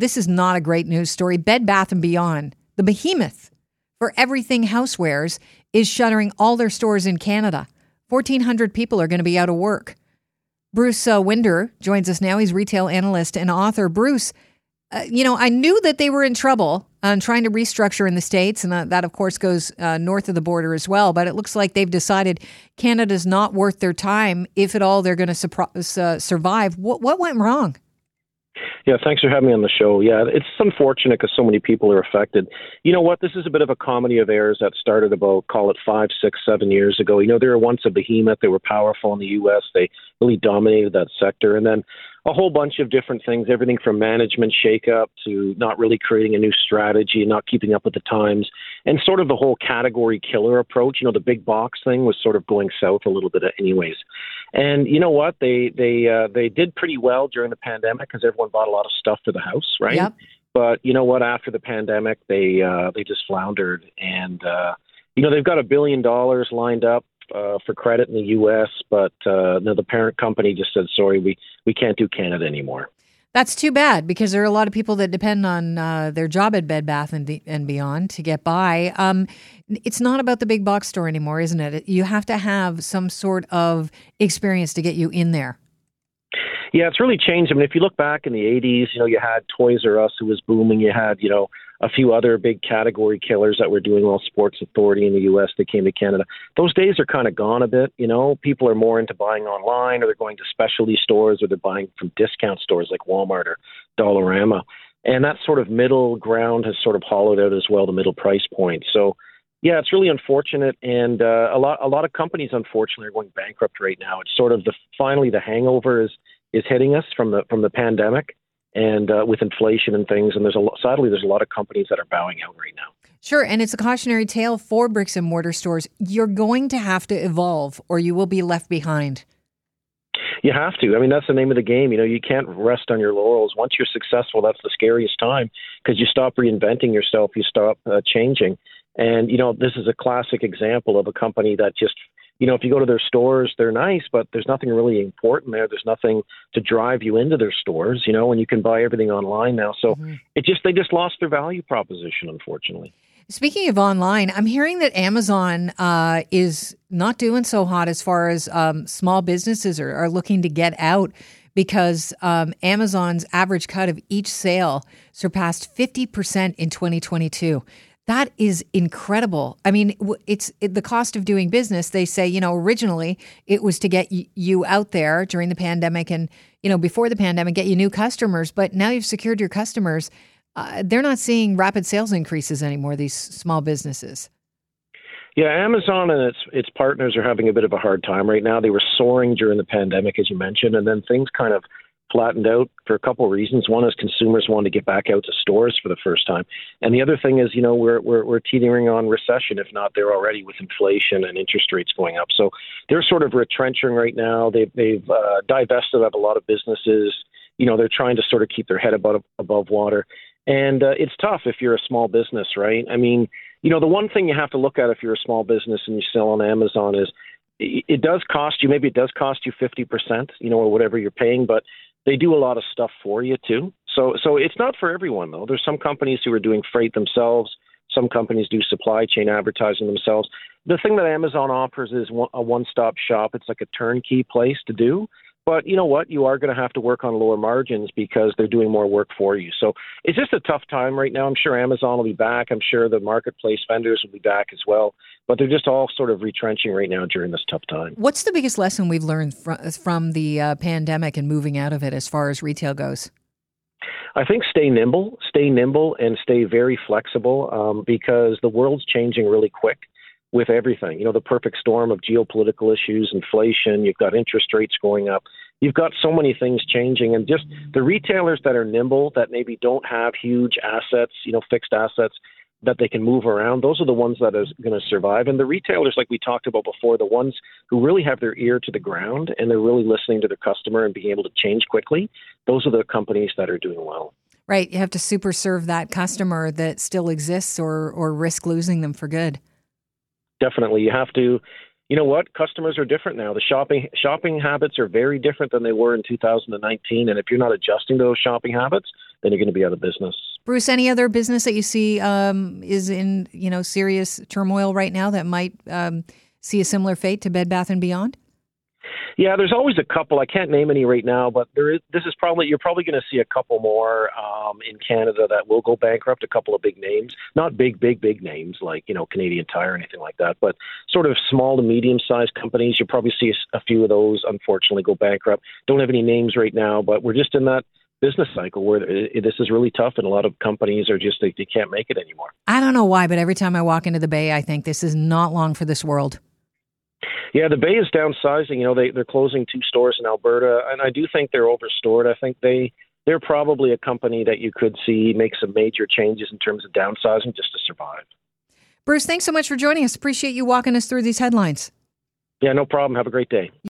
this is not a great news story. Bed Bath and Beyond, the behemoth for everything housewares, is shuttering all their stores in Canada. 1,400 people are going to be out of work. Bruce uh, Winder joins us now. He's retail analyst and author. Bruce, uh, you know, I knew that they were in trouble on trying to restructure in the States, and that, that of course, goes uh, north of the border as well. But it looks like they've decided Canada's not worth their time. If at all, they're going to uh, survive. What, what went wrong? Yeah, thanks for having me on the show. Yeah, it's unfortunate because so many people are affected. You know what? This is a bit of a comedy of errors that started about, call it five, six, seven years ago. You know, they were once a behemoth. They were powerful in the U.S. They really dominated that sector. And then a whole bunch of different things, everything from management shakeup to not really creating a new strategy, not keeping up with the times, and sort of the whole category killer approach. You know, the big box thing was sort of going south a little bit, anyways. And you know what? They they uh, they did pretty well during the pandemic because everyone bought a lot of stuff for the house, right? Yep. But you know what? After the pandemic, they uh, they just floundered, and uh, you know they've got a billion dollars lined up uh, for credit in the U.S., but uh, no, the parent company just said, "Sorry, we we can't do Canada anymore." That's too bad because there are a lot of people that depend on uh, their job at Bed Bath and, and Beyond to get by. Um, it's not about the big box store anymore, isn't it? You have to have some sort of experience to get you in there. Yeah, it's really changed. I mean, if you look back in the '80s, you know, you had Toys R Us who was booming. You had, you know, a few other big category killers that were doing well. Sports Authority in the U.S. They came to Canada. Those days are kind of gone a bit. You know, people are more into buying online, or they're going to specialty stores, or they're buying from discount stores like Walmart or Dollarama. And that sort of middle ground has sort of hollowed out as well, the middle price point. So, yeah, it's really unfortunate, and uh, a lot a lot of companies unfortunately are going bankrupt right now. It's sort of the finally the hangover is is hitting us from the from the pandemic and uh, with inflation and things. And there's a lot, sadly, there's a lot of companies that are bowing out right now. Sure, and it's a cautionary tale for bricks and mortar stores. You're going to have to evolve, or you will be left behind. You have to. I mean, that's the name of the game. You know, you can't rest on your laurels. Once you're successful, that's the scariest time because you stop reinventing yourself, you stop uh, changing. And you know, this is a classic example of a company that just you know, if you go to their stores, they're nice, but there's nothing really important there. There's nothing to drive you into their stores, you know, and you can buy everything online now. So mm-hmm. it just they just lost their value proposition, unfortunately. Speaking of online, I'm hearing that Amazon uh, is not doing so hot as far as um, small businesses are, are, looking to get out because um, Amazon's average cut of each sale surpassed 50% in 2022. That is incredible. I mean, it's it, the cost of doing business. They say, you know, originally it was to get y- you out there during the pandemic and, you know, before the pandemic, get you new customers. But now you've secured your customers. Uh, they're not seeing rapid sales increases anymore, these small businesses. Yeah, Amazon and its its partners are having a bit of a hard time right now. They were soaring during the pandemic, as you mentioned, and then things kind of flattened out for a couple of reasons. One is consumers want to get back out to stores for the first time, and the other thing is, you know, we're we're, we're teetering on recession, if not there already, with inflation and interest rates going up. So they're sort of retrenching right now. They've they've uh, divested of a lot of businesses. You know, they're trying to sort of keep their head above above water, and uh, it's tough if you're a small business, right? I mean, you know, the one thing you have to look at if you're a small business and you sell on Amazon is it does cost you maybe it does cost you 50% you know or whatever you're paying but they do a lot of stuff for you too. So so it's not for everyone though. There's some companies who are doing freight themselves. Some companies do supply chain advertising themselves. The thing that Amazon offers is a one-stop shop. It's like a turnkey place to do. But you know what? You are going to have to work on lower margins because they're doing more work for you. So it's just a tough time right now. I'm sure Amazon will be back. I'm sure the marketplace vendors will be back as well. But they're just all sort of retrenching right now during this tough time. What's the biggest lesson we've learned from, from the uh, pandemic and moving out of it as far as retail goes? I think stay nimble, stay nimble, and stay very flexible um, because the world's changing really quick with everything. You know, the perfect storm of geopolitical issues, inflation, you've got interest rates going up. You've got so many things changing and just the retailers that are nimble that maybe don't have huge assets, you know, fixed assets that they can move around, those are the ones that are going to survive. And the retailers, like we talked about before, the ones who really have their ear to the ground and they're really listening to their customer and being able to change quickly, those are the companies that are doing well. Right. You have to super serve that customer that still exists or, or risk losing them for good definitely you have to you know what customers are different now the shopping shopping habits are very different than they were in 2019 and if you're not adjusting those shopping habits then you're going to be out of business. Bruce, any other business that you see um, is in you know serious turmoil right now that might um, see a similar fate to Bed Bath and Beyond? Yeah, there's always a couple. I can't name any right now, but there is. This is probably you're probably going to see a couple more um, in Canada that will go bankrupt. A couple of big names, not big, big, big names like you know Canadian Tire or anything like that, but sort of small to medium sized companies. You'll probably see a few of those unfortunately go bankrupt. Don't have any names right now, but we're just in that business cycle where this is really tough and a lot of companies are just they, they can't make it anymore. I don't know why, but every time I walk into the Bay, I think this is not long for this world. Yeah, the Bay is downsizing. You know, they they're closing two stores in Alberta, and I do think they're overstored. I think they they're probably a company that you could see make some major changes in terms of downsizing just to survive. Bruce, thanks so much for joining us. Appreciate you walking us through these headlines. Yeah, no problem. Have a great day.